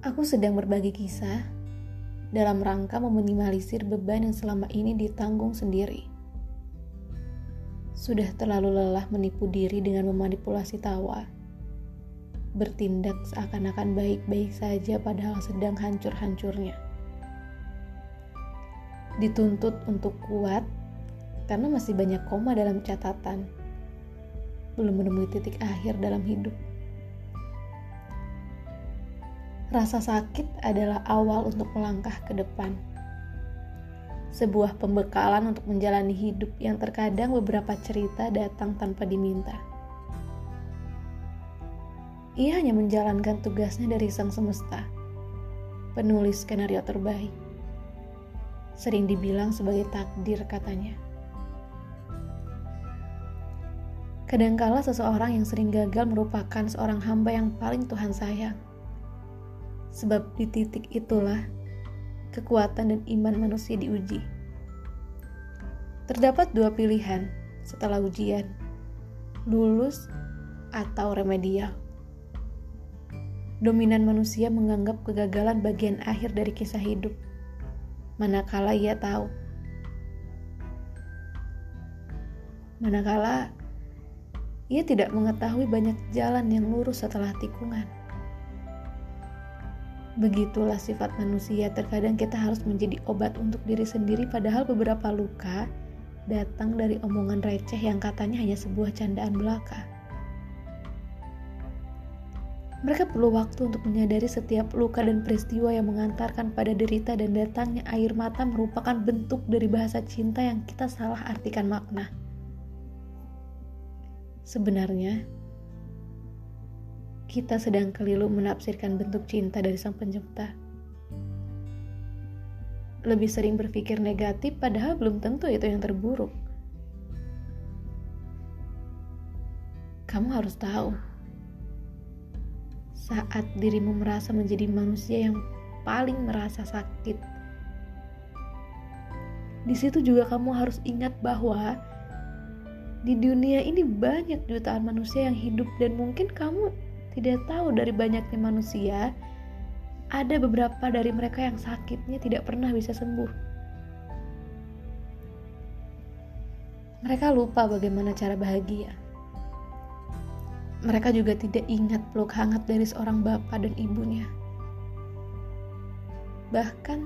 Aku sedang berbagi kisah dalam rangka meminimalisir beban yang selama ini ditanggung sendiri. Sudah terlalu lelah menipu diri dengan memanipulasi tawa. Bertindak seakan-akan baik-baik saja padahal sedang hancur-hancurnya. Dituntut untuk kuat karena masih banyak koma dalam catatan. Belum menemui titik akhir dalam hidup. Rasa sakit adalah awal untuk melangkah ke depan. Sebuah pembekalan untuk menjalani hidup yang terkadang beberapa cerita datang tanpa diminta. Ia hanya menjalankan tugasnya dari sang semesta, penulis skenario terbaik. Sering dibilang sebagai takdir katanya. Kadangkala seseorang yang sering gagal merupakan seorang hamba yang paling Tuhan sayang Sebab di titik itulah kekuatan dan iman manusia diuji. Terdapat dua pilihan setelah ujian, lulus atau remedial. Dominan manusia menganggap kegagalan bagian akhir dari kisah hidup, manakala ia tahu. Manakala ia tidak mengetahui banyak jalan yang lurus setelah tikungan. Begitulah sifat manusia, terkadang kita harus menjadi obat untuk diri sendiri padahal beberapa luka datang dari omongan receh yang katanya hanya sebuah candaan belaka. Mereka perlu waktu untuk menyadari setiap luka dan peristiwa yang mengantarkan pada derita dan datangnya air mata merupakan bentuk dari bahasa cinta yang kita salah artikan makna. Sebenarnya, kita sedang keliru menafsirkan bentuk cinta dari Sang Pencipta. Lebih sering berpikir negatif, padahal belum tentu itu yang terburuk. Kamu harus tahu, saat dirimu merasa menjadi manusia yang paling merasa sakit, di situ juga kamu harus ingat bahwa di dunia ini banyak jutaan manusia yang hidup dan mungkin kamu tidak tahu dari banyaknya manusia, ada beberapa dari mereka yang sakitnya tidak pernah bisa sembuh. Mereka lupa bagaimana cara bahagia. Mereka juga tidak ingat peluk hangat dari seorang bapak dan ibunya. Bahkan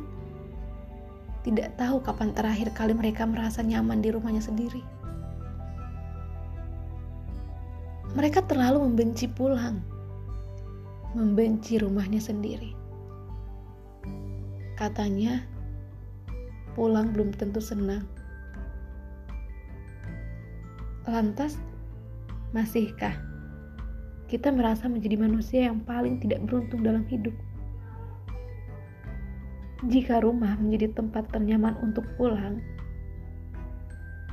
tidak tahu kapan terakhir kali mereka merasa nyaman di rumahnya sendiri. Mereka terlalu membenci pulang membenci rumahnya sendiri. Katanya, pulang belum tentu senang. Lantas, masihkah kita merasa menjadi manusia yang paling tidak beruntung dalam hidup? Jika rumah menjadi tempat ternyaman untuk pulang,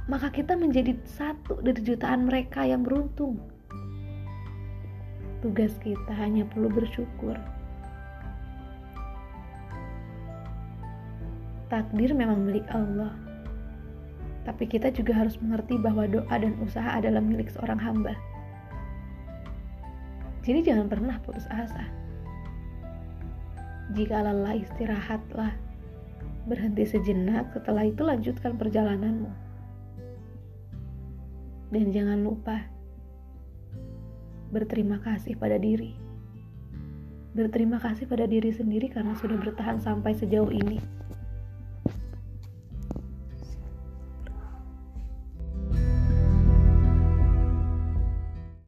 maka kita menjadi satu dari jutaan mereka yang beruntung Tugas kita hanya perlu bersyukur. Takdir memang milik Allah. Tapi kita juga harus mengerti bahwa doa dan usaha adalah milik seorang hamba. Jadi jangan pernah putus asa. Jika lelah istirahatlah. Berhenti sejenak, setelah itu lanjutkan perjalananmu. Dan jangan lupa, berterima kasih pada diri. Berterima kasih pada diri sendiri karena sudah bertahan sampai sejauh ini.